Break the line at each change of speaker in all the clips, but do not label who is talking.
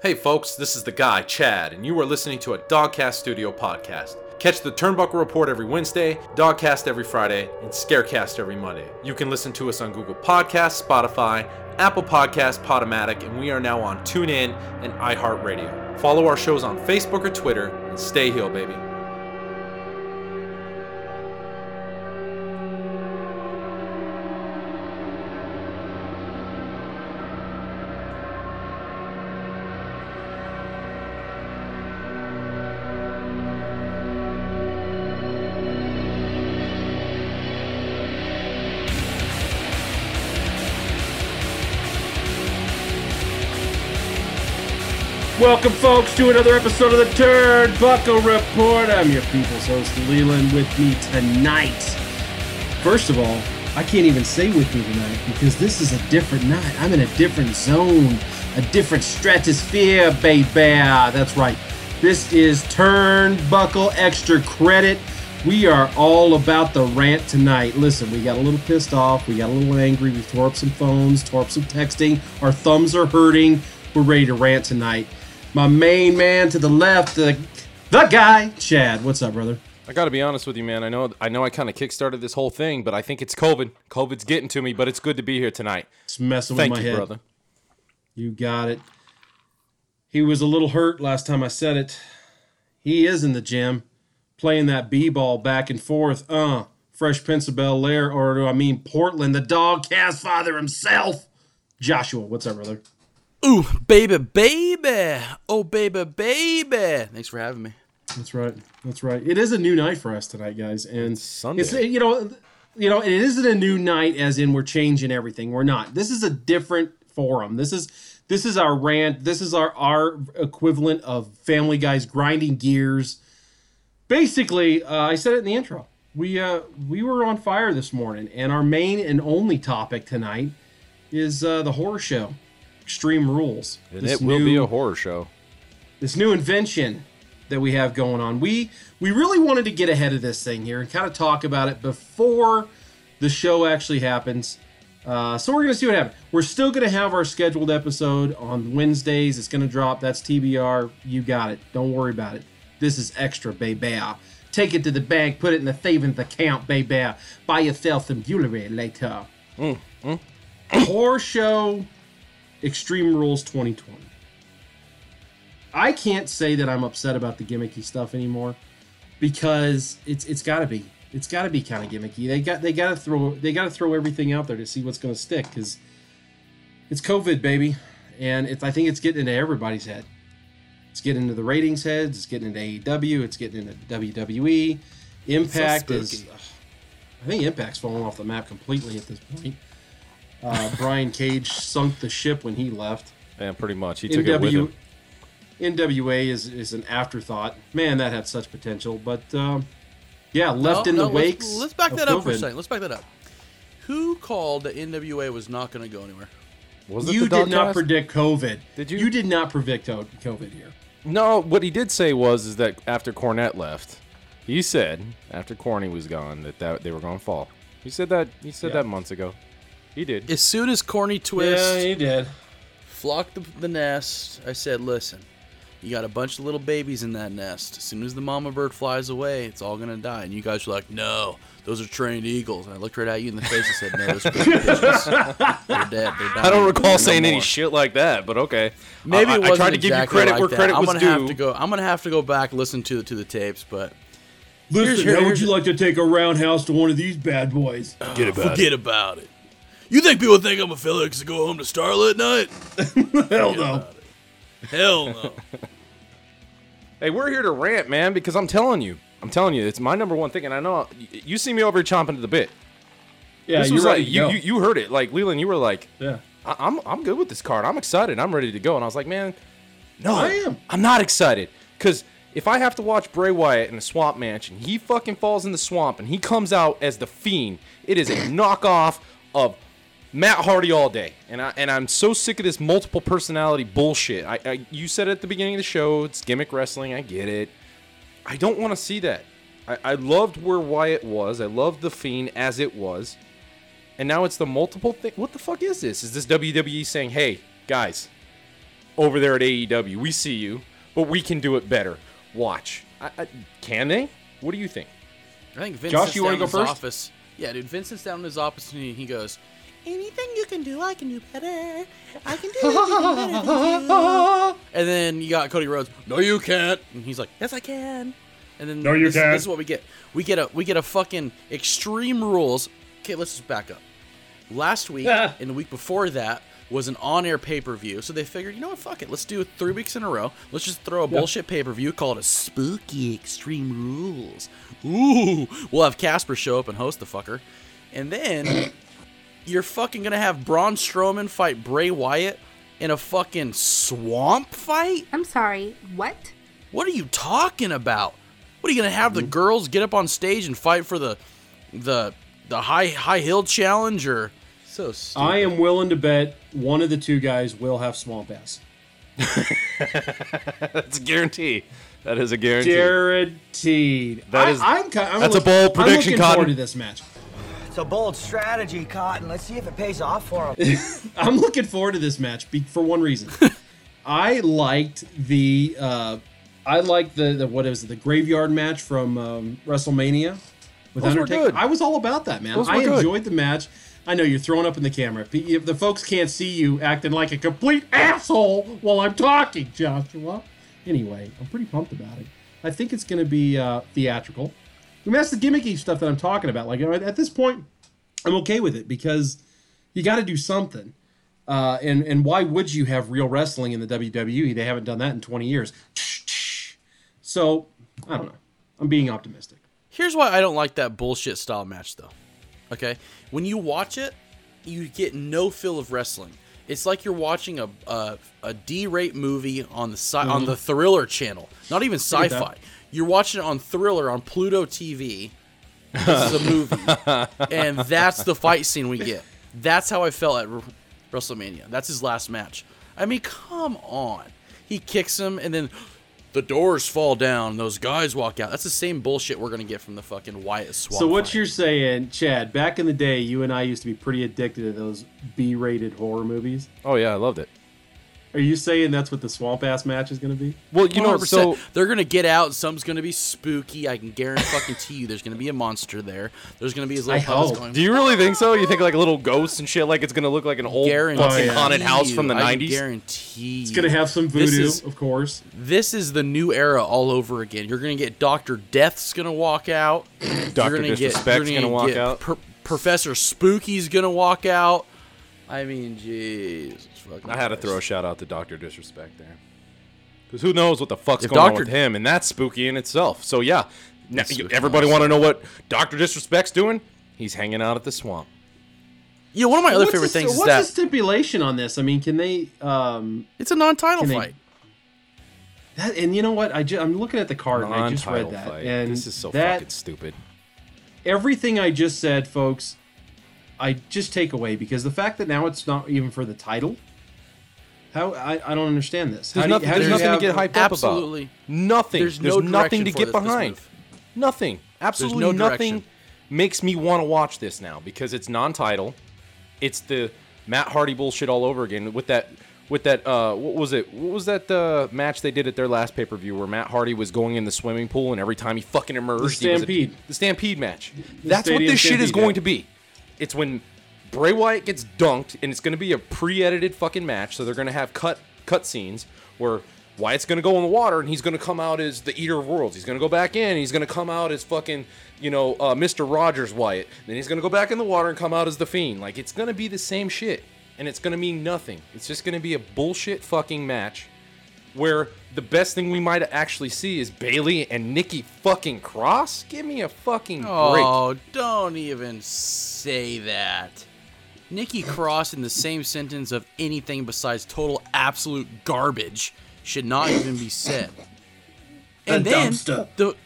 Hey folks, this is the guy, Chad, and you are listening to a Dogcast Studio podcast. Catch the Turnbuckle Report every Wednesday, Dogcast every Friday, and Scarecast every Monday. You can listen to us on Google Podcasts, Spotify, Apple Podcasts, Podomatic, and we are now on TuneIn and iHeartRadio. Follow our shows on Facebook or Twitter, and stay healed, baby.
Welcome, folks, to another episode of the Turnbuckle Report. I'm your people's host, Leland, with me tonight. First of all, I can't even say with me tonight because this is a different night. I'm in a different zone, a different stratosphere, baby. That's right. This is Turnbuckle Extra Credit. We are all about the rant tonight. Listen, we got a little pissed off. We got a little angry. We tore up some phones, tore up some texting. Our thumbs are hurting. We're ready to rant tonight my main man to the left, the, the guy, Chad. What's up, brother?
I got to be honest with you, man. I know, I know, I kind of kickstarted this whole thing, but I think it's COVID. COVID's getting to me, but it's good to be here tonight.
It's messing
Thank
with my
you,
head,
brother.
You got it. He was a little hurt last time I said it. He is in the gym, playing that b-ball back and forth. Uh, Fresh Prince of Bel Air, or do I mean Portland? The dog cast father himself, Joshua. What's up, brother?
Ooh, baby, baby. Oh, baby, baby. Thanks for having me.
That's right. That's right. It is a new night for us tonight, guys, and
It's Sunday.
It's you know, you know, it isn't a new night as in we're changing everything. We're not. This is a different forum. This is this is our rant. This is our our equivalent of Family Guys grinding gears. Basically, uh, I said it in the intro. We uh we were on fire this morning, and our main and only topic tonight is uh, the horror show, Extreme Rules.
And it will be
new-
a horror show.
this new invention that we have going on. We we really wanted to get ahead of this thing here and kind of talk about it before the show actually happens. Uh, so we're gonna see what happens. We're still gonna have our scheduled episode on Wednesdays. It's gonna drop. That's TBR. You got it. Don't worry about it. This is extra, baby. Take it to the bank. Put it in the savings account, baby. Buy yourself some jewelry later. Horror show, Extreme Rules 2020. I can't say that I'm upset about the gimmicky stuff anymore because it's it's got to be it's got to be kind of gimmicky. They got they got to throw they got to throw everything out there to see what's going to stick because it's COVID, baby, and it's I think it's getting into everybody's head. It's getting into the ratings heads. It's getting into AEW. It's getting into WWE. Impact is.
spooky.
I think Impact's falling off the map completely at this point. Uh, Brian Cage sunk the ship when he left.
Yeah, pretty much. He took it with
NW,
him.
NWA is, is an afterthought. Man, that had such potential. But um, yeah, left
No,
in the
no,
wakes.
Let's, let's back
of
that up for a second. Let's back that up. Who called that NWA was not going to go anywhere?
Was it
You
the
did not
Dogcast?
predict COVID.
Did you?
You did not predict COVID here.
No, what he did say was is that after Cornette left, he said after Corny was gone that, that they were going to fall. He said that. He said
Yeah.
that months ago. He did.
As soon as Corny Twist
Yeah, you did.
flocked the, the nest, I said, listen, you got a bunch of little babies in that nest. As soon as the mama bird flies away, it's all going to die. And you guys were like, no, those are trained eagles. And I looked right at you in the face and said, no, those are pigeons. They're dead. They're dying.
I don't recall
They're no
saying any
more."
shit like that, but okay.
Maybe
I,
it
I
wasn't
tried to give you
exactly
credit
like
where
that.
credit
I'm
was
gonna
due.
have to go. I'm gonna have to go back listen to to the tapes, but
Listen,
Here's-
how would
here's-
you like to take a roundhouse to one of these bad boys?
Get about
forget about it. You think people think I'm a fella because I go home to Starlit night?
Hell no.
Hell no.
Hey, we're here to rant, man, because I'm telling you, I'm telling you, it's my number one thing, and I know you see me over here chomping at the bit.
Yeah,
this
you're
was
right.
like you, you, you heard it, like Leland, you were like,
yeah.
I- I'm, I'm good with this card. I'm excited. I'm ready to go. And I was like, man, no,
I am.
I'm not excited because if I have to watch Bray Wyatt in the swamp Mansion, he fucking falls in the swamp and he comes out as the Fiend, it is a knockoff of Matt Hardy all day. And I and I'm so sick of this multiple personality bullshit. I, I you said at the beginning of the show, it's gimmick wrestling. I get it. I don't want to see that. I, I loved where Wyatt was. I loved the Fiend as it was. And now it's the multiple thing. What the fuck is this? Is this WWE saying, "Hey, guys, over there at AEW. We see you, but we can do it better. Watch. I, I, can they? What do you think?
I think Vince
Josh,
sits
you
down
wanna
in
go
his
first?
office. Yeah, dude. Vince sits down in his office and he, he goes, "Anything you can do, I can do better. I can do anything better than you." And then you got Cody Rhodes. No, you can't. And he's like, "Yes, I can." And then
No, you
this,
can't.
This is what we get. We get a we get a fucking extreme rules. Okay, let's just back up. Last week and the week before that was an on-air pay-per-view. So they figured, you know what, fuck it. Let's do it three weeks in a row. Let's just throw a bullshit pay-per-view called a spooky extreme rules. Ooh, we'll have Casper show up and host the fucker. And then you're fucking gonna have Braun Strowman fight Bray Wyatt in a fucking swamp fight?
I'm sorry, what?
What are you talking about? What are you gonna have the mm-hmm. girls get up on stage and fight for the the the high high hill challenge or so stupid.
I am willing to bet one of the two guys will have swamp ass.
That's a guarantee. That is a guarantee.
Guaranteed.
That
I- I'm, I'm
that's a bold prediction,
I'm looking
Cotton.
forward to this match.
It's a bold strategy, Cotton. Let's see if it pays off for him.
I'm looking forward to this match be- for one reason. I liked the uh, I liked the, the what is it, the graveyard match from um, WrestleMania with
Those were
Undertaker.
good.
I was all about that, man.
Those were
I
good.
enjoyed the match. I know you're throwing up in the camera. If the folks can't see you acting like a complete asshole while I'm talking, Joshua. Anyway, I'm pretty pumped about it. I think it's going to be uh, theatrical. I mean, that's the gimmicky stuff that I'm talking about. Like you know, at this point, I'm okay with it because you got to do something. Uh, and and why would you have real wrestling in the WWE? They haven't done that in 20 years. So I don't know. I'm being optimistic.
Here's why I don't like that bullshit style match though. Okay? When you watch it, you get no feel of wrestling. It's like you're watching a a, a D-rate movie on the sci- on the Thriller channel. Not even
Mm-hmm.
sci-fi. You're watching it on Thriller on Pluto TV. This is a movie. and that's the fight scene we get. That's how I felt at WrestleMania. That's his last match. I mean, come on. He kicks him and then the doors fall down. Those guys walk out. That's the same bullshit we're gonna get from the fucking Wyatt Swamp.
So what
fight.
you're saying, Chad? Back in the day, you and I used to be pretty addicted to those B-rated horror movies.
Oh yeah, I loved it.
Are you saying that's what the swamp ass match is going to be?
Well, you know,
100%.
so
they're gonna get out. Some's gonna be spooky. I can guarantee fucking you. There's gonna be a monster there. There's gonna be his little
I hope.
going.
do you really think so? You think like a little ghosts and shit, like it's gonna look like an old
guarantee
fucking oh,
yeah.
haunted house from the
I
'90s?
Guarantee.
It's going to have some voodoo,
is-
of course.
This is the new era all over again. You're gonna get Doctor Death's gonna walk out.
Dr.
You're gonna get-
Disrespect's gonna walk out.
Pro- Professor Spooky's gonna walk out. I mean, Jesus. Fucking
I had to throw a shout out to Doctor Disrespect there, because who knows what the fuck's
If
going on
Dr.
with him, and that's spooky in itself. So yeah, now, you- everybody want to know what Doctor Disrespect's doing? He's hanging out at the swamp.
Yeah, one of my other
What's
favorite
the,
things is
What's
that
the stipulation on this? I mean, can they? Um,
it's a non-title
Can they-
fight.
that, and you know what? I ju- I'm looking at the card and I just read
Non-title
that,
fight.
and
this is so
that
fucking stupid.
everything I just said, folks, I just take away because the fact that now it's not even for the title. How I, I don't understand this.
There's
How do you-
nothing,
how
there's nothing to get hyped up about?
Absolutely.
about. Nothing.
There's
There's,
no
nothing to
direction for
get
this- this
behind.
move.
Nothing. Absolutely
no
nothing
direction.
makes me want to watch this now because it's non-title. It's the Matt Hardy bullshit all over again with that with that uh what was it? What was that uh, match they did at their last pay-per-view where Matt Hardy was going in the swimming pool and every time he fucking emerged he was a-
Stampede.
the Stampede match. That's what this shit is going
yeah.
to be. It's when Bray Wyatt gets dunked, and it's going to be a pre-edited fucking match. So they're going to have cut cut scenes where Wyatt's going to go in the water, and he's going to come out as the Eater of Worlds. He's going to go back in. He's going to come out as fucking you know uh, Mr. Rogers Wyatt. Then he's going to go back in the water and come out as the Fiend. Like it's going to be the same shit, and it's going to mean nothing. It's just going to be a bullshit fucking match where the best thing we might actually see is Bayley and Nikki fucking Cross. Give me a fucking break.
Oh, don't even say that. Nikki Cross in the same sentence of anything besides total absolute garbage should not even be said. And
A
then
dumpster.
the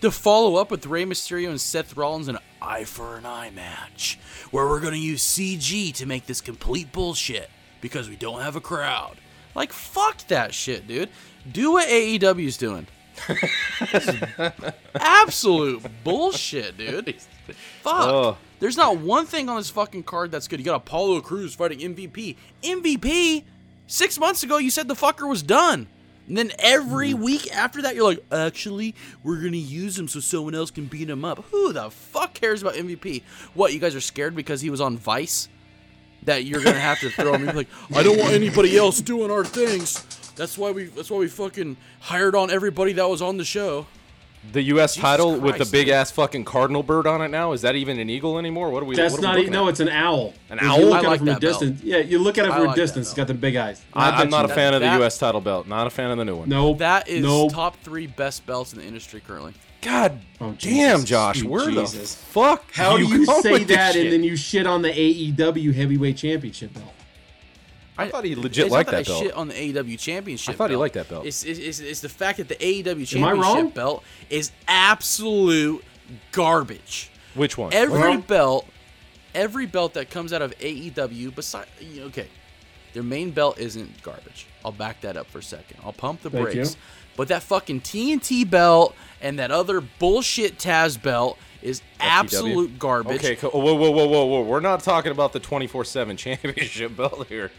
the follow up with Rey Mysterio and Seth Rollins in an eye for an eye match, where we're gonna use CG to make this complete bullshit because we don't have a crowd. Like fuck that shit, dude. Do what AEW's doing. Absolute bullshit, dude. Fuck.
Ugh.
There's not one thing on this fucking card that's good. You got Apollo Crews fighting MVP. MVP? Six months ago, you said the fucker was done. And then every hmm. week after that, you're like, actually, we're going to use him so someone else can beat him up. Who the fuck cares about MVP? What, you guys are scared because he was on Vice? That you're going to have to throw him? You're like, I don't want anybody else doing our things. That's why we. That's why we fucking hired on everybody that was on the show.
The U.S. title with the big
dude.
ass fucking cardinal bird on it now. Is that even an eagle anymore? What are we?
That's
what are we
not.
looking
No,
at?
it's an owl.
An
If
owl?
You look
I
at
like
it from
that
a distance. Yeah, you look at it
I
from a
like that
distance. It's got the big eyes.
I, I'm not a
you-
fan of the
that-
U.S. title belt. Not a fan of the new one.
No,
That is
no.
top three best belts in the industry currently.
God
Oh,
damn,
Jesus.
Josh,
Sweet
where
Jesus.
the fuck?
How do you
come
say
with
that and then you shit on the AEW Heavyweight Championship belt?
I thought he legit
it's
liked
not
that
I
belt.
shit on the AEW championship.
I thought he liked that belt.
It's, it's, it's, it's the fact that the AEW
Am I wrong?
championship belt is absolute garbage.
Which one?
Every
Well-
belt, every belt that comes out of AEW, besides okay, their main belt isn't garbage. I'll back that up for a second. I'll pump the
Thank
brakes.
you.
But that fucking TNT belt and that other bullshit Taz belt is absolute garbage.
Okay, whoa, whoa, whoa, whoa, whoa. We're not talking about the 24/7 championship belt here.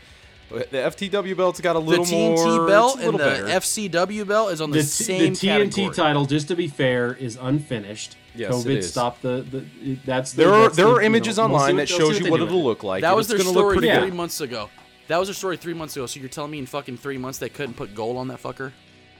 The FTW belt's got a
The
little
TNT
more.
belt
it's a
and
little
the
better.
FCW belt is on the,
The, t-
same
the TNT
category.
title, just to be fair, is unfinished.
Yes,
COVID
it is.
stopped the. the that's the,
there are
that's
there
the,
are
you
images
know, we'll
online that
we'll
shows
see
you what it'll look like.
That was their story three
good.
months ago. That was their story three months ago. So you're telling me in fucking three months they couldn't put gold on that fucker?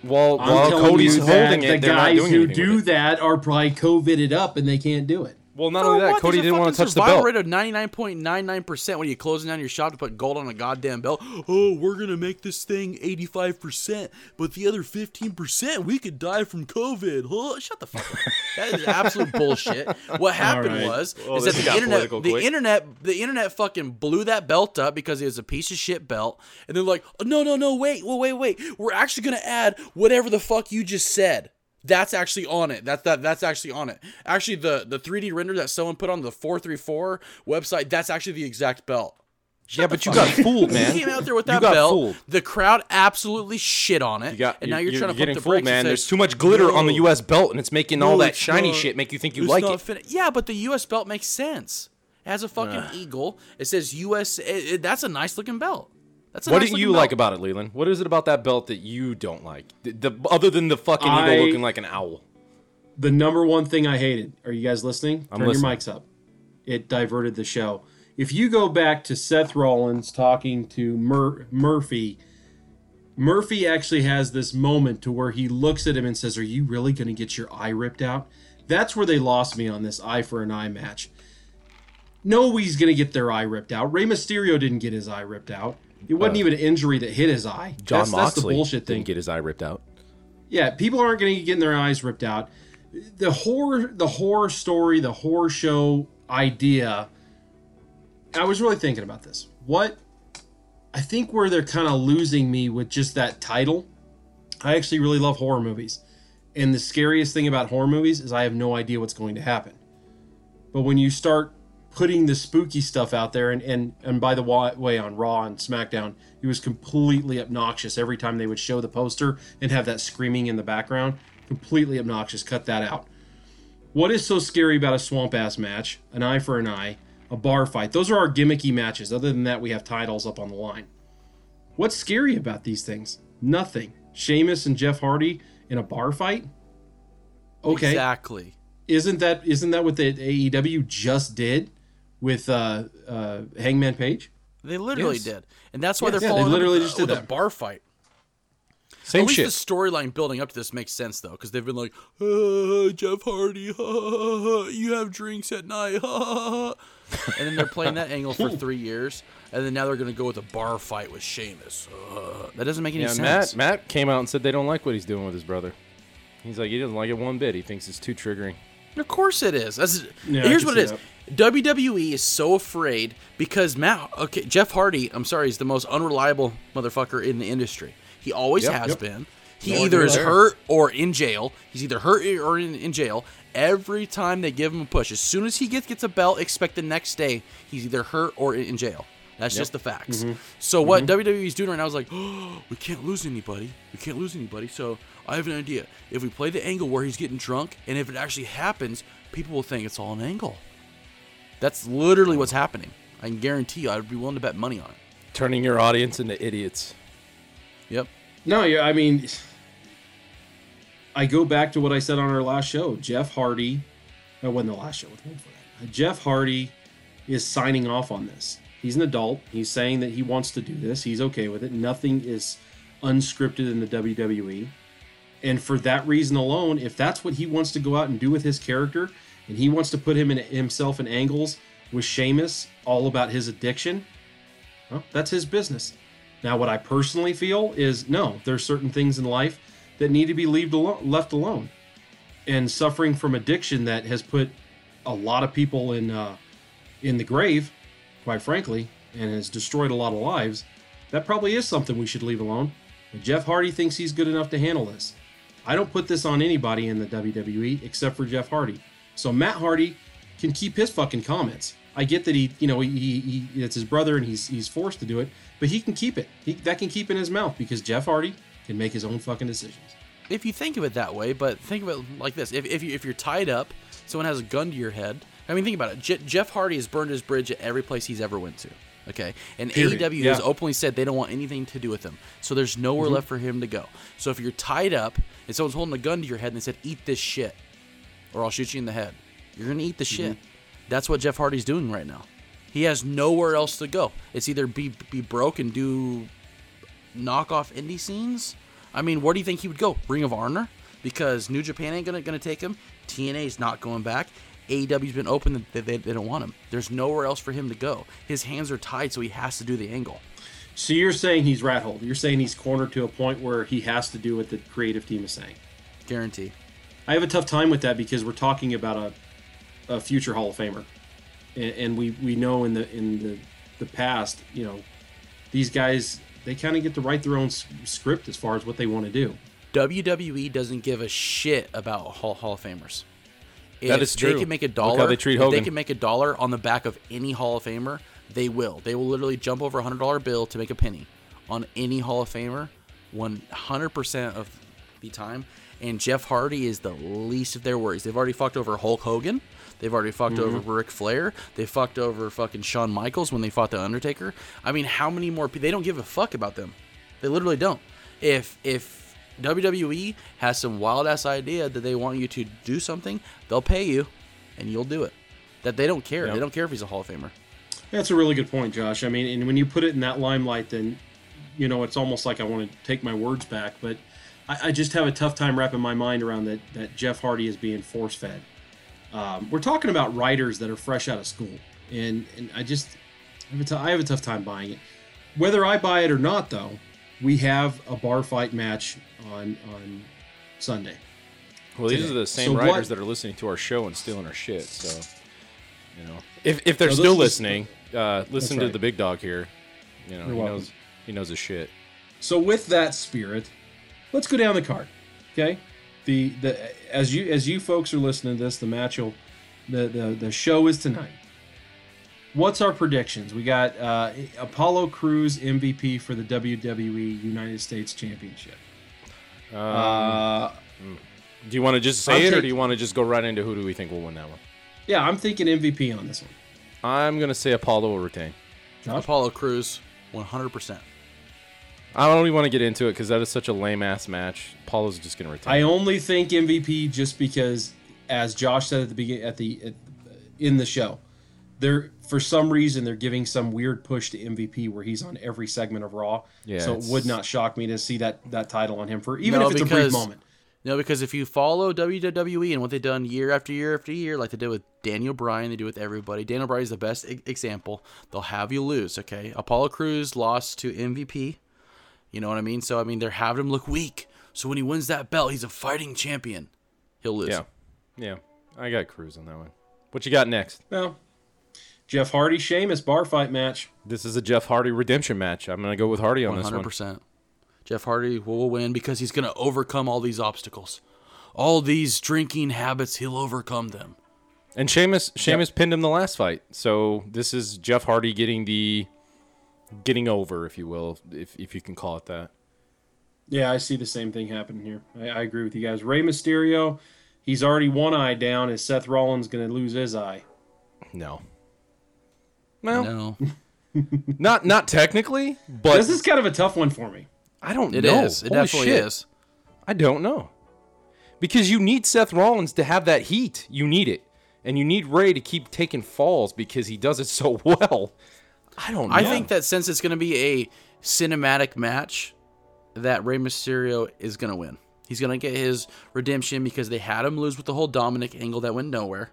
Well,
I'm
while
telling
Cody's
you
holding
that
it,
the
they're not
guys
doing
who do that are probably COVIDed up and they can't do it.
Well, not
For
only that,
what?
Cody
There's
didn't want to
fucking
touch the belt.
rate of 99.99%. when you're closing down your shop to put gold on a goddamn belt? Oh, we're gonna make this thing 85%, but the other 15% we could die from COVID. Huh? Shut the fuck up. that is absolute bullshit. What happened
right.
was
Oh,
is that the internet, the
quick.
internet, the internet fucking blew that belt up because it was a piece of shit belt, and they're like, oh, no, no, no, wait, well, wait, wait, we're actually gonna add whatever the fuck you just said. That's actually on it. That's that. That's actually on it. Actually, the the 3D render that someone put on the 434 website, that's actually the exact belt.
Yeah, but you got fooled, man.
You came out there with
You
that
got
belt.
fooled.
The crowd absolutely shit on it.
Got,
and now you're, trying to
getting
pump the
fooled,
brakes
man.
say,
There's too much glitter on the U.S. belt, and it's making all that shiny
not-
shit make you think you like it.
fin- yeah, but the U.S. belt makes sense. It has a fucking eagle. It says U.S. it- it- that's a nice looking belt. That's a
What
nice
do you
looking
like about it, Leland? What is it about that belt that you don't like? The, the other than the fucking
I-
eagle looking like an owl.
The number one thing I hated. Are you guys listening?
I'm
Turn
listening.
your mics up. It diverted the show. If you go back to Seth Rollins talking to Mur- Murphy, Murphy actually has this moment to where he looks at him and says, "Are you really going to get your eye ripped out?" That's where they lost me on this eye for an eye match. Nobody's going to get their eye ripped out. Rey Mysterio didn't get his eye ripped out. It wasn't even an injury that hit his eye.
Uh, Jon
that's, that's the
Moxley
bullshit thing.
didn't get his eye ripped out.
Yeah, people aren't going to get their eyes ripped out. The horror, the horror story, the horror show idea. I was really thinking about this. What I think where they're kind of losing me with just that title. I actually really love horror movies, and the scariest thing about horror movies is I have no idea what's going to happen. But when you start putting the spooky stuff out there, and and and by the way, on Raw and SmackDown, it was completely obnoxious every time they would show the poster and have that screaming in the background. Completely obnoxious. Cut that out. What is so scary about a swamp ass match? An eye for an eye, a bar fight. Those are our gimmicky matches. Other than that, we have titles up on the line. What's scary about these things? Nothing. Sheamus and Jeff Hardy in a bar fight? Okay
Exactly.
isn't that isn't that what the AEW just did with uh, uh, Hangman Page?
They literally
Yes.
did, and that's why
Yeah,
they're
yeah, they
following up
literally
with,
just did
with a bar fight.
Same
At least
shit.
the storyline building up to this makes sense though, because they've been like, uh, Jeff Hardy, you have drinks at night, and then they're playing that angle for three years, and then now they're gonna go with a bar fight with Sheamus. Uh, that doesn't make any
Yeah,
sense.
Matt Matt came out and said they don't like what he's doing with his brother. He's like he doesn't like it one bit. He thinks it's too triggering.
Of course it is. That's,
Yeah,
here's what it is.
see
WWE is so afraid because Matt, okay, Jeff Hardy, I'm sorry, is the most unreliable motherfucker in the industry. He always
Yep.
has
Yep.
been. He
No
either is
there.
hurt or in jail. He's either hurt or in, in jail. Every time they give him a push, as soon as he gets gets a belt, expect the next day he's either hurt or in, in jail. That's just the facts.
Mm-hmm.
So what WWE is doing right now is like, oh, we can't lose anybody. We can't lose anybody. So I have an idea. If we play the angle where he's getting drunk, and if it actually happens, people will think it's all an angle. That's literally what's happening. I can guarantee you, I'd be willing to bet money on it.
Turning your audience into idiots.
Yep.
No, yeah, I mean, I go back to what I said on our last show. Jeff Hardy, that wasn't the last show. With one for that. Uh, Jeff Hardy is signing off on this. He's an adult. He's saying that he wants to do this. He's okay with it. Nothing is unscripted in the WWE. And for that reason alone, if that's what he wants to go out and do with his character, and he wants to put him in himself in angles with Sheamus, all about his addiction, well, that's his business. Now, what I personally feel is no, there's certain things in life that need to be left alone. And suffering from addiction that has put a lot of people in uh, in the grave, quite frankly, and has destroyed a lot of lives. That probably is something we should leave alone. But Jeff Hardy thinks he's good enough to handle this. I don't put this on anybody in the WWE except for Jeff Hardy. So Matt Hardy can keep his fucking comments. I get that he, you know, he, he, he it's his brother and he's he's forced to do it, but he can keep it. He, that can keep in his mouth because Jeff Hardy can make his own fucking decisions.
If you think of it that way, but think of it like this: if if, you, if you're tied up, someone has a gun to your head. I mean, think about it. Je- Jeff Hardy has burned his bridge at every place he's ever went to. Okay, and
Period.
AEW
Yeah.
has openly said they don't want anything to do with him. So there's nowhere
Mm-hmm.
left for him to go. So if you're tied up and someone's holding a gun to your head and they said, "Eat this shit," or I'll shoot you in the head, you're gonna eat the
Mm-hmm.
shit. That's what Jeff Hardy's doing right now. He has nowhere else to go. It's either be be broke and do knockoff indie scenes. I mean, where do you think he would go? Ring of Honor? Because New Japan ain't gonna gonna take him. TNA's not going back. AEW's been open that they, they, they don't want him. There's nowhere else for him to go. His hands are tied, so he has to do the angle.
So you're saying he's rat holed. You're saying he's cornered to a point where he has to do what the creative team is saying.
Guarantee.
I have a tough time with that because we're talking about a, a future Hall of Famer, and, and we, we know in the in the, the past, you know, these guys they kind of get to write their own script as far as what they want to do.
WWE doesn't give a shit about Hall, Hall of Famers. If
That is
They
true.
can make a
Look how they treat
if they can make a dollar on the back of any Hall of Famer. They will. They will literally jump over a hundred dollar bill to make a penny on any Hall of Famer, one hundred percent of the time. And Jeff Hardy is the least of their worries. They've already fucked over Hulk Hogan. They've already fucked mm-hmm. over Ric Flair. They fucked over fucking Shawn Michaels when they fought the Undertaker. I mean, how many more? pe- They don't give a fuck about them. They literally don't. If if WWE has some wild ass idea that they want you to do something, they'll pay you, and you'll do it. That they don't care.
Yep.
They don't care if he's a Hall of Famer.
That's a really good point, Josh. I mean, and when you put it in that limelight, then you know it's almost like I want to take my words back, but I, I just have a tough time wrapping my mind around that that Jeff Hardy is being force fed. Um, we're talking about writers that are fresh out of school, and and I just I have, a t- I have a tough time buying it. Whether I buy it or not, though, we have a bar fight match on on Sunday.
Well, these are the same
So what-
writers that are listening to our show and stealing our shit. So, you know, if if they're
No,
still listening, uh, listen to
right.
the big dog here. You know,
You're
he
welcome.
knows he knows his shit.
So with that spirit, let's go down the card. Okay, the the as you as you folks are listening to this, the match will the the the show is tonight. What's our predictions? We got uh, Apollo Crews MVP for the WWE United States Championship. uh,
Do you want to just
I'll
say it, or do you want to just go right into who do we think will win that one?
yeah, I'm thinking MVP on this one.
I'm gonna say Apollo will retain.
Josh?
Apollo Crews, 100%.
I don't even want to get into it because that is such a lame ass match. Apollo's just gonna retire.
I only think MVP just because, as Josh said at the beginning, at the at, uh, in the show, they're for some reason they're giving some weird push to MVP where he's on every segment of Raw.
Yeah,
so it would not shock me to see that that title on him for even
No,
if it's a brief moment.
No, because if you follow WWE and what they've done year after year after year, like they did with Daniel Bryan, they do with everybody. Daniel Bryan is the best e- example. They'll have you lose, okay? Apollo Crews lost to MVP. You know what I mean? So, I mean, they're having him look weak. So when he wins that belt, he's a fighting champion. He'll lose.
Yeah, yeah. I got Crews on that one. What you got next?
Well, Jeff Hardy, Sheamus bar fight match.
This is a Jeff Hardy redemption match. I'm gonna go with Hardy on this
One
this
hundred
one.
percent. Jeff Hardy will win because he's going to overcome all these obstacles, all these drinking habits. He'll overcome them.
And Sheamus, Sheamus pinned him the last fight. So this is Jeff Hardy getting the getting over, if you will, if if you can call it that.
Yeah, I see the same thing happening here. I, I agree with you guys. Rey Mysterio, he's already one eye down. Is Seth Rollins going to lose his eye?
No. Well,
No,
not not technically, but
This is kind of a tough one for me.
I don't
It
know.
is. It
Holy
definitely
shit.
is.
I don't know. Because you need Seth Rollins to have that heat. You need it. And you need Rey to keep taking falls because he does it so well. I don't know.
I think that since it's going to be a cinematic match, that Rey Mysterio is going to win. He's going to get his redemption because they had him lose with the whole Dominik angle that went nowhere,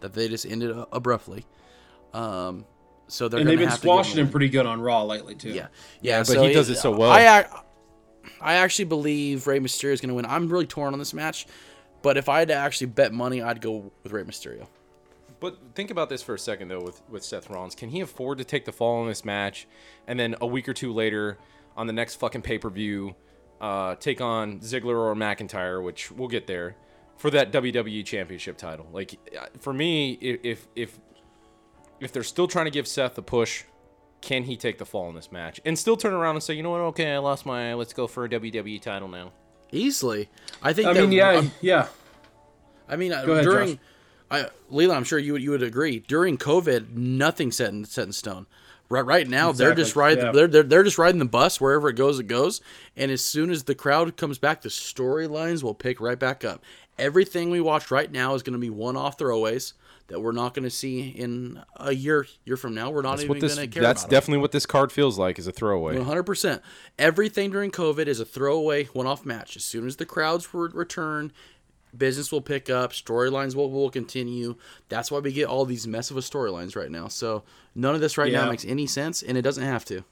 that they just ended a- abruptly. Um, so they're
and they've been
have
squashing
him
him pretty good on Raw lately too.
Yeah, yeah,
but
so
he does it so well.
I, I actually believe Rey Mysterio is going to win. I'm really torn on this match, but if I had to actually bet money, I'd go with Rey Mysterio.
But think about this for a second, though, with, with Seth Rollins. Can he afford to take the fall in this match and then a week or two later on the next fucking pay per view uh, take on Ziggler or McIntyre, which we'll get there, for that WWE Championship title? Like, uh, for me, i- if if if they're still trying to give Seth a push, can he take the fall in this match and still turn around and say, you know what? Okay, I lost my. Let's go for a WWE title now.
Easily, I think.
I
that,
mean, yeah,
I'm-
yeah.
I mean, uh,
Go ahead,
during,
Josh.
I, Leland, I'm sure you would you would agree. During COVID, nothing set in set in stone. Right, right now they're just riding.
yeah.
They're, they're they're just riding the bus wherever it goes. It goes, and as soon as the crowd comes back, the storylines will pick right back up. Everything we watch right now is going to be one-off throwaways that we're not going to see in a year year from now. We're not
That's
even going to care
That's definitely what this card feels like. Is a throwaway.
One hundred percent. Everything during COVID is a throwaway, one-off match. As soon as the crowds re- return, business will pick up. Storylines will will continue. That's why we get all these mess of a storylines right now. So none of this right now makes any sense, and it doesn't have to.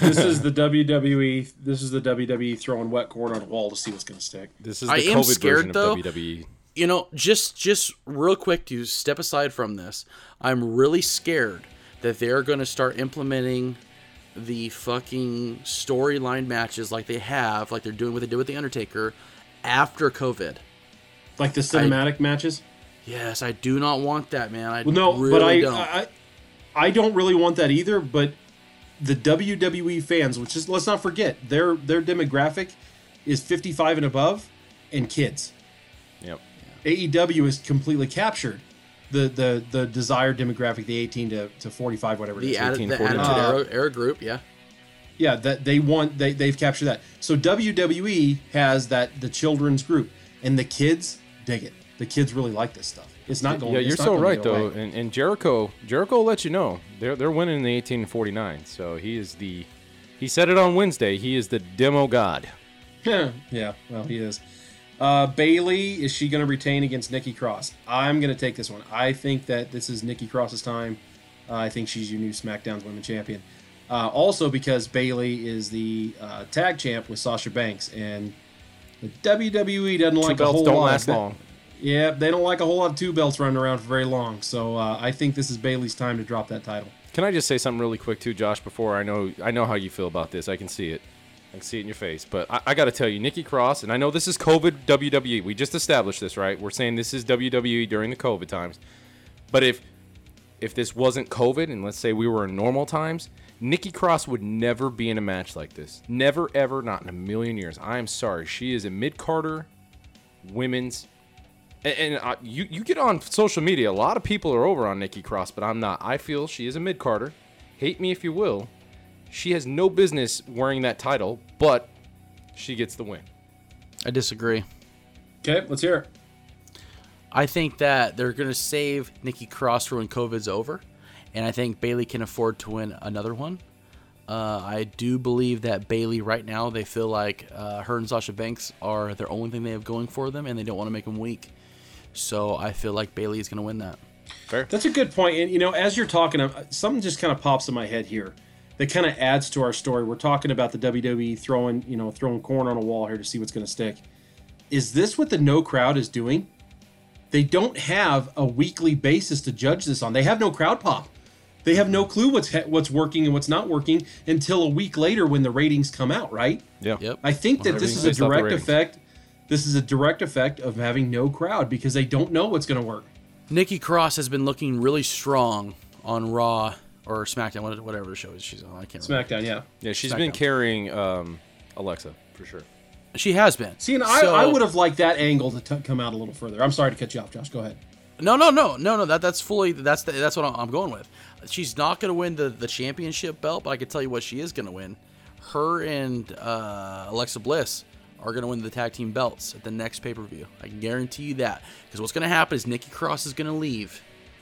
This is the WWE. This is the WWE throwing wet corn on a wall to see what's going to stick.
This is the
I am
COVID
scared,
version
though.
of. WWE.
You know, just just real quick to step aside from this, I'm really scared that they're going to start implementing the fucking storyline matches like they have, like they're doing what they did with the Undertaker, after COVID.
Like the cinematic matches.
Yes, I do not want that, man. I
Well, no,
really
but I,
don't.
I, I don't really want that either. But the WWE fans, which is let's not forget, their their demographic is 55 and above, and kids.
Yep.
AEW has completely captured the the the desired demographic, the 18 to, to 45, whatever it
the
is.
atti- the
1849.
Attitude era, uh, era group, yeah.
Yeah, that they want they they've captured that. So WWE has that the children's group, and the kids dig it. The kids really like this stuff. It's not going.
Yeah, you're so right though,
away.
and, and Jericho, Jericho will let you know they're they're winning in the 1849. So he is the, he said it on Wednesday. He is the demo god.
yeah, well, he is. Uh, Bayley, is she going to retain against Nikki Cross? I'm going to take this one. I think that this is Nikki Cross's time. Uh, I think she's your new SmackDown's Women Champion. Uh, also, because Bayley is the uh, tag champ with Sasha Banks, and the WWE doesn't
Two
like a
belts
whole
don't
lot.
last long.
Yeah, they don't like a whole lot of two belts running around for very long. So uh, I think this is Bayley's time to drop that title.
Can I just say something really quick too, Josh? Before I know I know how you feel about this. I can see it. I can see it in your face. But I, I got to tell you, Nikki Cross, and I know this is COVID WWE. We just established this, right? We're saying this is WWE during the COVID times. But if if this wasn't COVID, and let's say we were in normal times, Nikki Cross would never be in a match like this. Never, ever, not in a million years. I am sorry. She is a mid carder women's. And, and uh, you you get on social media, a lot of people are over on Nikki Cross, but I'm not. I feel she is a mid carder. Hate me if you will. She has no business wearing that title, but she gets the win.
I disagree.
Okay, let's hear it.
I think that they're going to save Nikki Cross for when COVID's over, and I think Bayley can afford to win another one. Uh, I do believe that Bayley right now they feel like uh, her and Sasha Banks are their only thing they have going for them, and they don't want to make them weak. So I feel like Bayley is going to win that.
Fair.
That's a good point. And you know, as you're talking, something just kind of pops in my head here that kind of adds to our story. We're talking about the WWE throwing, you know, throwing corn on a wall here to see what's going to stick. Is this what the no crowd is doing? They don't have a weekly basis to judge this on. They have no crowd pop. They have no clue what's what's working and what's not working until a week later when the ratings come out, right?
Yeah.
Yep.
I think that this is a
Based off the
direct effect. This is a direct effect of having no crowd because they don't know what's going to work.
Nikki Cross has been looking really strong on Raw or SmackDown, whatever the show is she's on. I can't remember.
SmackDown, yeah.
Yeah, she's been carrying um, Alexa for sure.
She has been.
See, and I, I would have liked that angle to t- come out a little further. I'm sorry to cut you off, Josh. Go ahead.
No, no, no, no, no. That that's fully that's the, that's what I'm going with. She's not going to win the the championship belt, but I can tell you what she is going to win: her and uh, Alexa Bliss are going to win the tag team belts at the next pay per view. I can guarantee you that. Because what's going to happen is Nikki Cross is going to leave,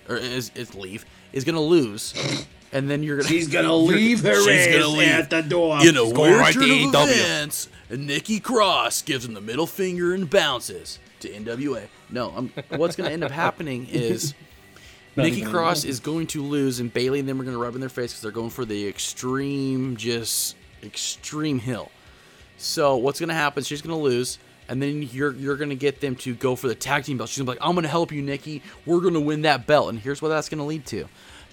or is, is leave, is going to lose, and then you're going to
She's gonna leave her
she's gonna leave.
at the door.
You know,
going
weird
right to
turn of
AEW.
events, and Nikki Cross gives him the middle finger and bounces to NWA. No, I'm, what's going to end up happening is Nikki Cross is going to lose, and Bayley and them are going to rub in their face because they're going for the extreme, just extreme hill. So what's going to happen? She's going to lose, and then you're you're going to get them to go for the tag team belt. She's going to be like, "I'm going to help you, Nikki. We're going to win that belt." And here's what that's going to lead to: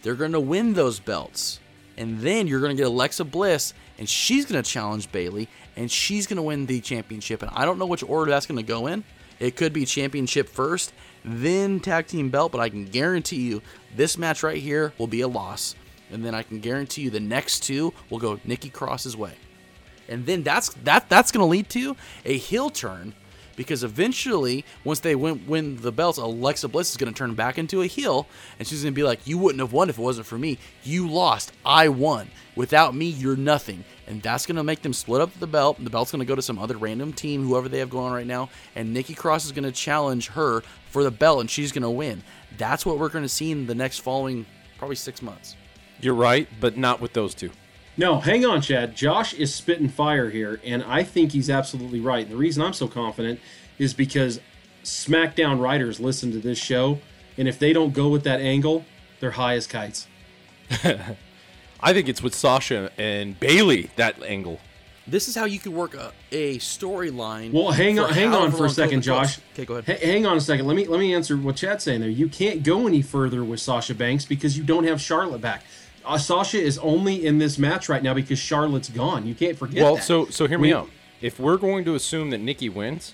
they're going to win those belts, and then you're going to get Alexa Bliss, and she's going to challenge Bayley, and she's going to win the championship. And I don't know which order that's going to go in. It could be championship first, then tag team belt, but I can guarantee you this match right here will be a loss. And then I can guarantee you the next two will go Nikki Cross's way. And then that's that that's going to lead to a heel turn because eventually once they win win the belts, Alexa Bliss is going to turn back into a heel and she's going to be like, "You wouldn't have won if it wasn't for me. You lost. I won. Without me, you're nothing." And that's going to make them split up the belt. The belt's going to go to some other random team, whoever they have going on right now, and Nikki Cross is going to challenge her for the belt and she's going to win. That's what we're going to see in the next following probably 6 months.
You're right, but not with those two.
No, hang on, Chad. Josh is spitting fire here, and I think he's absolutely right. And the reason I'm so confident is because SmackDown writers listen to this show, and if they don't go with that angle, they're high as kites.
I think it's with Sasha and Bayley that angle.
This is how you could work a, a storyline.
Well, hang on, hang on for a second, Josh.
Okay, go ahead.
H- hang on a second. Let me let me answer what Chad's saying there. You can't go any further with Sasha Banks because you don't have Charlotte back. Uh, Sasha is only in this match right now because Charlotte's gone. You can't forget
Well,
that.
so so hear me
We-
out. If we're going to assume that Nikki wins,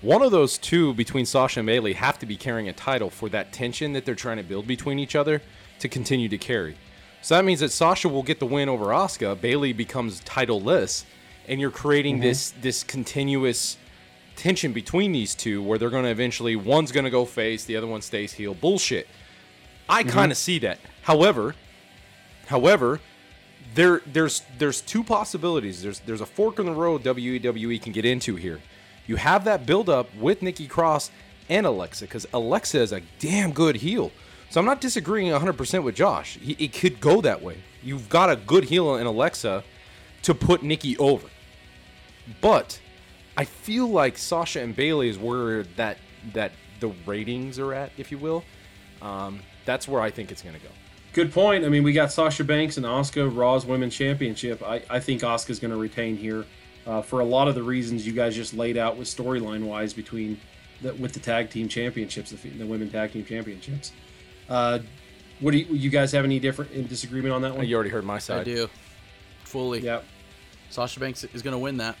one of those two between Sasha and Bayley have to be carrying a title for that tension that they're trying to build between each other to continue to carry. So that means that Sasha will get the win over Asuka, Bayley becomes titleless, and you're creating
Mm-hmm.
this this continuous tension between these two where they're going to eventually one's going to go face, the other one stays heel. Bullshit. I
Mm-hmm.
kind of see that. However, however, there there's there's two possibilities. There's there's a fork in the road WWE can get into here. You have that build up with Nikki Cross and Alexa because Alexa is a damn good heel. So I'm not disagreeing 100% with Josh. He, it could go that way. You've got a good heel in Alexa to put Nikki over. But I feel like Sasha and Bayley is where that that the ratings are at, if you will. Um, that's where I think it's going to go.
Good point. I mean, we got Sasha Banks and Asuka Raw's Women's Championship. I, I think Asuka's going to retain here uh, for a lot of the reasons you guys just laid out with storyline wise between the, with the tag team championships, the, the women tag team championships. Uh, what do you, you guys have any different in disagreement on that one?
You already heard my side.
I do. Fully.
Yeah,
Sasha Banks is going to win that.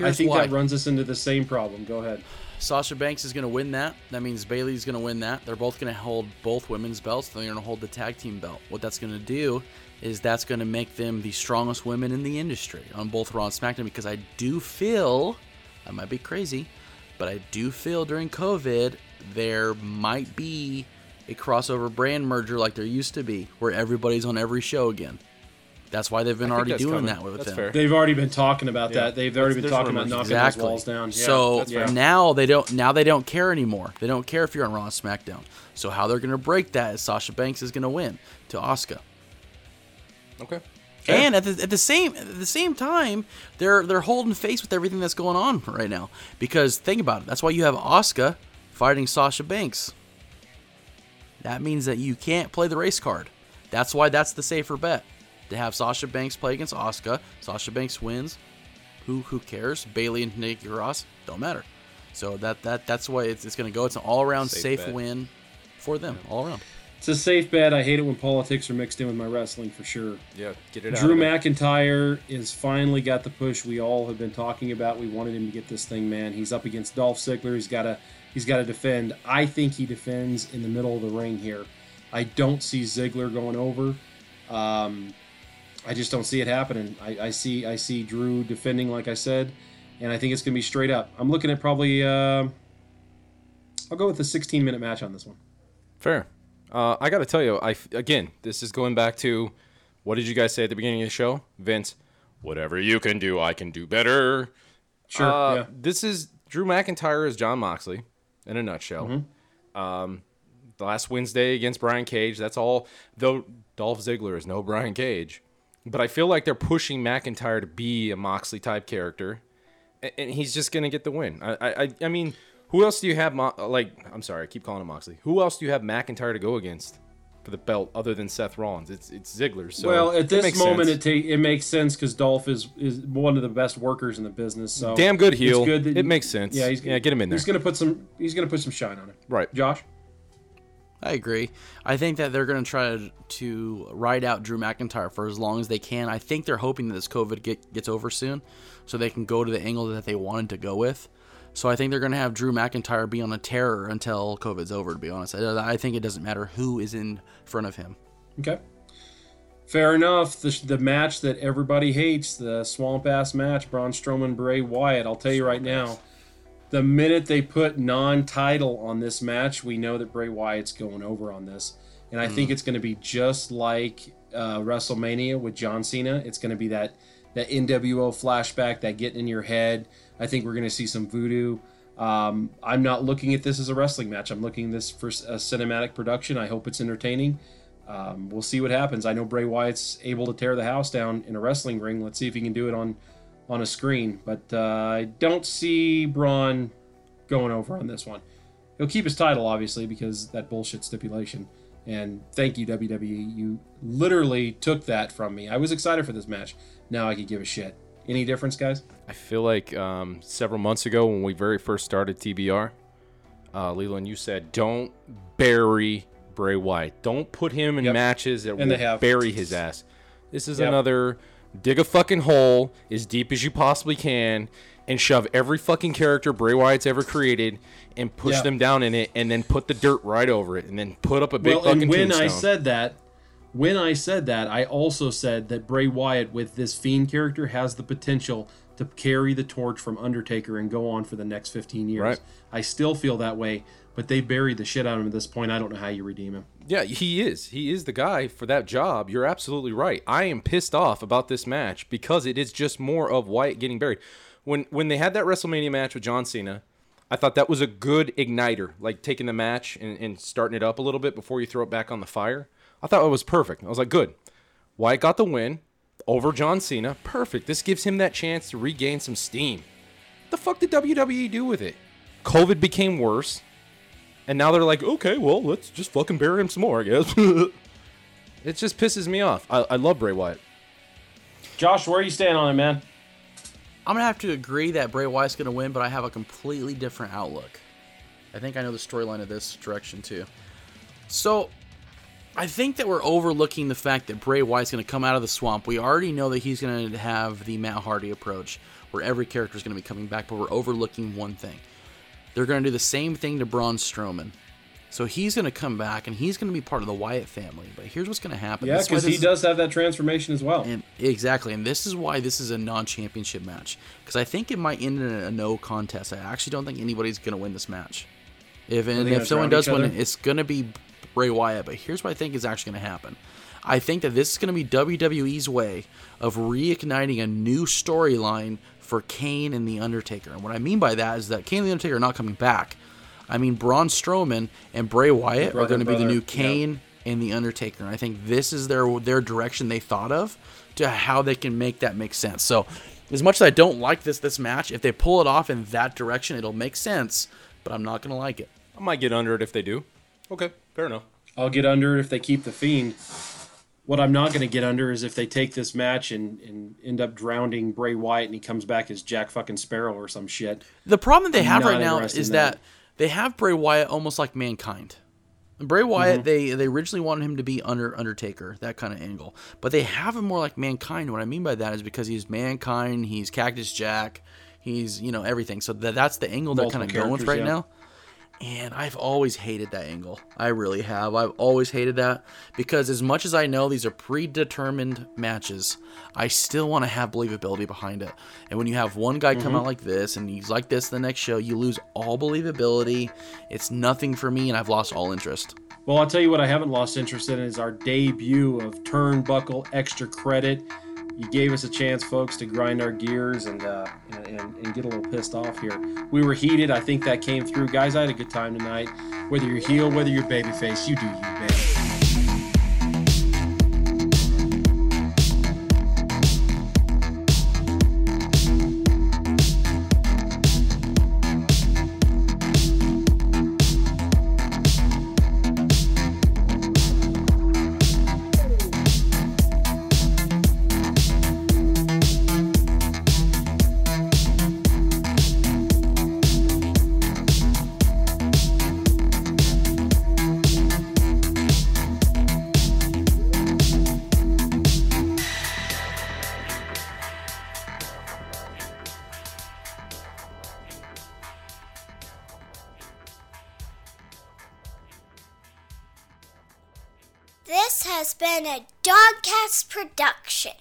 I think
why.
that runs us into the same problem. Go ahead.
Sasha Banks is going to win that. That means Bayley's going to win that. They're both going to hold both women's belts. They're going to hold the tag team belt. What that's going to do is that's going to make them the strongest women in the industry on both Raw and SmackDown because I do feel, I might be crazy, but I do feel during COVID there might be a crossover brand merger like there used to be where everybody's on every show again. That's why they've been
I
already
that's
doing
coming.
that with
That's
them.
fair.
They've already been talking about
Yeah.
that. They've already been
There's
talking about
rumors.
knocking
Exactly.
those walls down. Yeah,
so
that's
now they don't now they don't care anymore. They don't care if you're on Raw and SmackDown. So how they're gonna break that is Sasha Banks is gonna win to Asuka.
Okay.
And at the, at the same at the same time, they're they're holding face with everything that's going on right now. Because think about it, that's why you have Asuka fighting Sasha Banks. That means that you can't play the race card. That's why that's the safer bet. To have Sasha Banks play against Asuka, Sasha Banks wins. Who who cares? Bayley and Nikki Ross don't matter. So that that that's why it's, it's going to go. It's an all around
Safe
safe, win for them, all around.
It's a safe bet. I hate it when politics are mixed in with my wrestling for sure.
Yeah, get it out.
Drew
of it.
McIntyre is finally got the push we all have been talking about. We wanted him to get this thing, man. He's up against Dolph Ziggler. He's got to he's got to defend. I think he defends in the middle of the ring here. I don't see Ziggler going over. Um, I just don't see it happening. I, I see I see Drew defending, like I said, and I think it's gonna be straight up. I'm looking at probably. Uh, I'll go with a 16 minute match on this one.
Fair. Uh, I got to tell you, I again, this is going back to what did you guys say at the beginning of the show, Vince? whatever you can do, I can do better.
Sure.
Uh,
yeah.
This is Drew McIntyre as Jon Moxley in a nutshell.
Mm-hmm.
Um, the last Wednesday against Brian Cage. That's all. Though Dolph Ziggler is no Brian Cage, but I feel like they're pushing McIntyre to be a Moxley type character, and he's just gonna get the win. I, I, I- I mean, who else do you have? Mo- like, I'm sorry, I keep calling him Moxley. Who else do you have McIntyre to go against for the belt other than Seth Rollins? It's it's Ziggler. So
well, at
it
this
makes
moment,
sense.
it ta- it makes sense because Dolph is is one of the best workers in the business. So
Damn good
it's
heel.
that-
It makes sense.
Yeah, he's
Yeah, get him in there.
He's gonna put some. He's gonna put some shine on it.
right.
Josh.
I agree. I think that they're going to try to, to ride out Drew McIntyre for as long as they can. I think they're hoping that this COVID get, gets over soon so they can go to the angle that they wanted to go with. So I think they're going to have Drew McIntyre be on a terror until COVID's over, to be honest. I, I think it doesn't matter who is in front of him.
Okay. Fair enough. The, the match that everybody hates, the swamp ass match, Braun Strowman, Bray Wyatt. I'll tell you right now, the minute they put non-title on this match, we know that Bray Wyatt's going over on this, and I think it's going to be just like uh, WrestleMania with John Cena. It's going to be that that NWO flashback, that getting in your head. I think we're going to see some voodoo. Um, I'm not looking at this as a wrestling match. I'm looking this for a cinematic production. I hope it's entertaining. Um, we'll see what happens. I know Bray Wyatt's able to tear the house down in a wrestling ring. Let's see if he can do it on on a screen. But uh, I don't see Braun going over on this one. He'll keep his title, obviously, because that bullshit stipulation. And thank you, WWE. You literally took that from me. I was excited for this match. Now I could give a shit. Any difference, guys?
I feel like um, several months ago when we very first started TBR, uh, Leland, you said don't bury Bray Wyatt. Don't put him in
Yep.
matches that
And
will bury his ass. This is
Yep.
another dig a fucking hole as deep as you possibly can and shove every fucking character Bray Wyatt's ever created and push them down in it and then put the dirt right over it and then put up a big
well,
fucking
and when
tombstone.
I said that, when I said that, I also said that Bray Wyatt with this Fiend character has the potential to carry the torch from Undertaker and go on for the next 15 years.
Right.
I still feel that way, but they buried the shit out of him at this point. I don't know how you redeem him.
Yeah, he is. He is the guy for that job. You're absolutely right. I am pissed off about this match because it is just more of Wyatt getting buried. When when they had that WrestleMania match with John Cena, I thought that was a good igniter, like taking the match and, and starting it up a little bit before you throw it back on the fire. I thought it was perfect. I was like, good. Wyatt got the win over John Cena. Perfect. This gives him that chance to regain some steam. What the fuck did WWE do with it? COVID became worse. And now they're like, okay, well, let's just fucking bury him some more, I guess. it just pisses me off. I, I love Bray Wyatt.
Josh, where are you standing on it, man?
I'm gonna have to agree that Bray Wyatt's gonna win, but I have a completely different outlook. I think I know the storyline of this direction too. So, I think that we're overlooking the fact that Bray Wyatt's gonna come out of the swamp. We already know that he's gonna have the Matt Hardy approach, where every character is gonna be coming back, but we're overlooking one thing. They're gonna do the same thing to Braun Strowman. So he's gonna come back and he's gonna be part of the Wyatt family. But here's what's gonna happen.
Yeah,
This is why
because he does have that transformation as well.
and exactly, and this is why this is a non-championship match because I think it might end in a, no contest. I actually don't think anybody's gonna win this match. If and if someone does win, it's gonna be Bray Wyatt. But here's what I think is actually gonna happen. I think that this is gonna be WWE's way of reigniting a new storyline for Kane and the Undertaker. And what I mean by that is that Kane and the Undertaker are not coming back. I mean Braun Strowman and Bray Wyatt are going to be the
brother,
new
yeah.
Kane and the Undertaker. And I think this is their their direction they thought of to how they can make that make sense. So, as much as I don't like this this match, if they pull it off in that direction, it'll make sense. But I'm not going to like it.
I might get under it if they do. Okay, fair enough.
I'll get under it if they keep the Fiend. What I'm not going to get under is if they take this match and, and end up drowning Bray Wyatt and he comes back as Jack fucking Sparrow or some shit.
The problem they have right now is that.
that.
they have Bray Wyatt almost like mankind. Bray
Mm-hmm.
Wyatt, they they originally wanted him to be under Undertaker, that kind of angle, but they have him more like mankind. What I mean by that is because he's mankind, he's Cactus Jack, he's you know everything. So that that's the angle they're kind of going with right
yeah.
now. And I've always hated that angle. I really have. I've always hated that because as much as I know these are predetermined matches, I still want to have believability behind it. And when you have one guy come mm-hmm. out like this and he's like this the next show, you lose all believability. It's nothing for me and I've lost all interest.
Well, I'll tell you what I haven't lost interest in is our debut of Turnbuckle Extra Credit. You gave us a chance, folks, to grind our gears and, uh, and, and get a little pissed off here. We were heated. I think that came through, guys. I had a good time tonight. Whether you're heel, whether you're babyface, you do you, baby.
Production.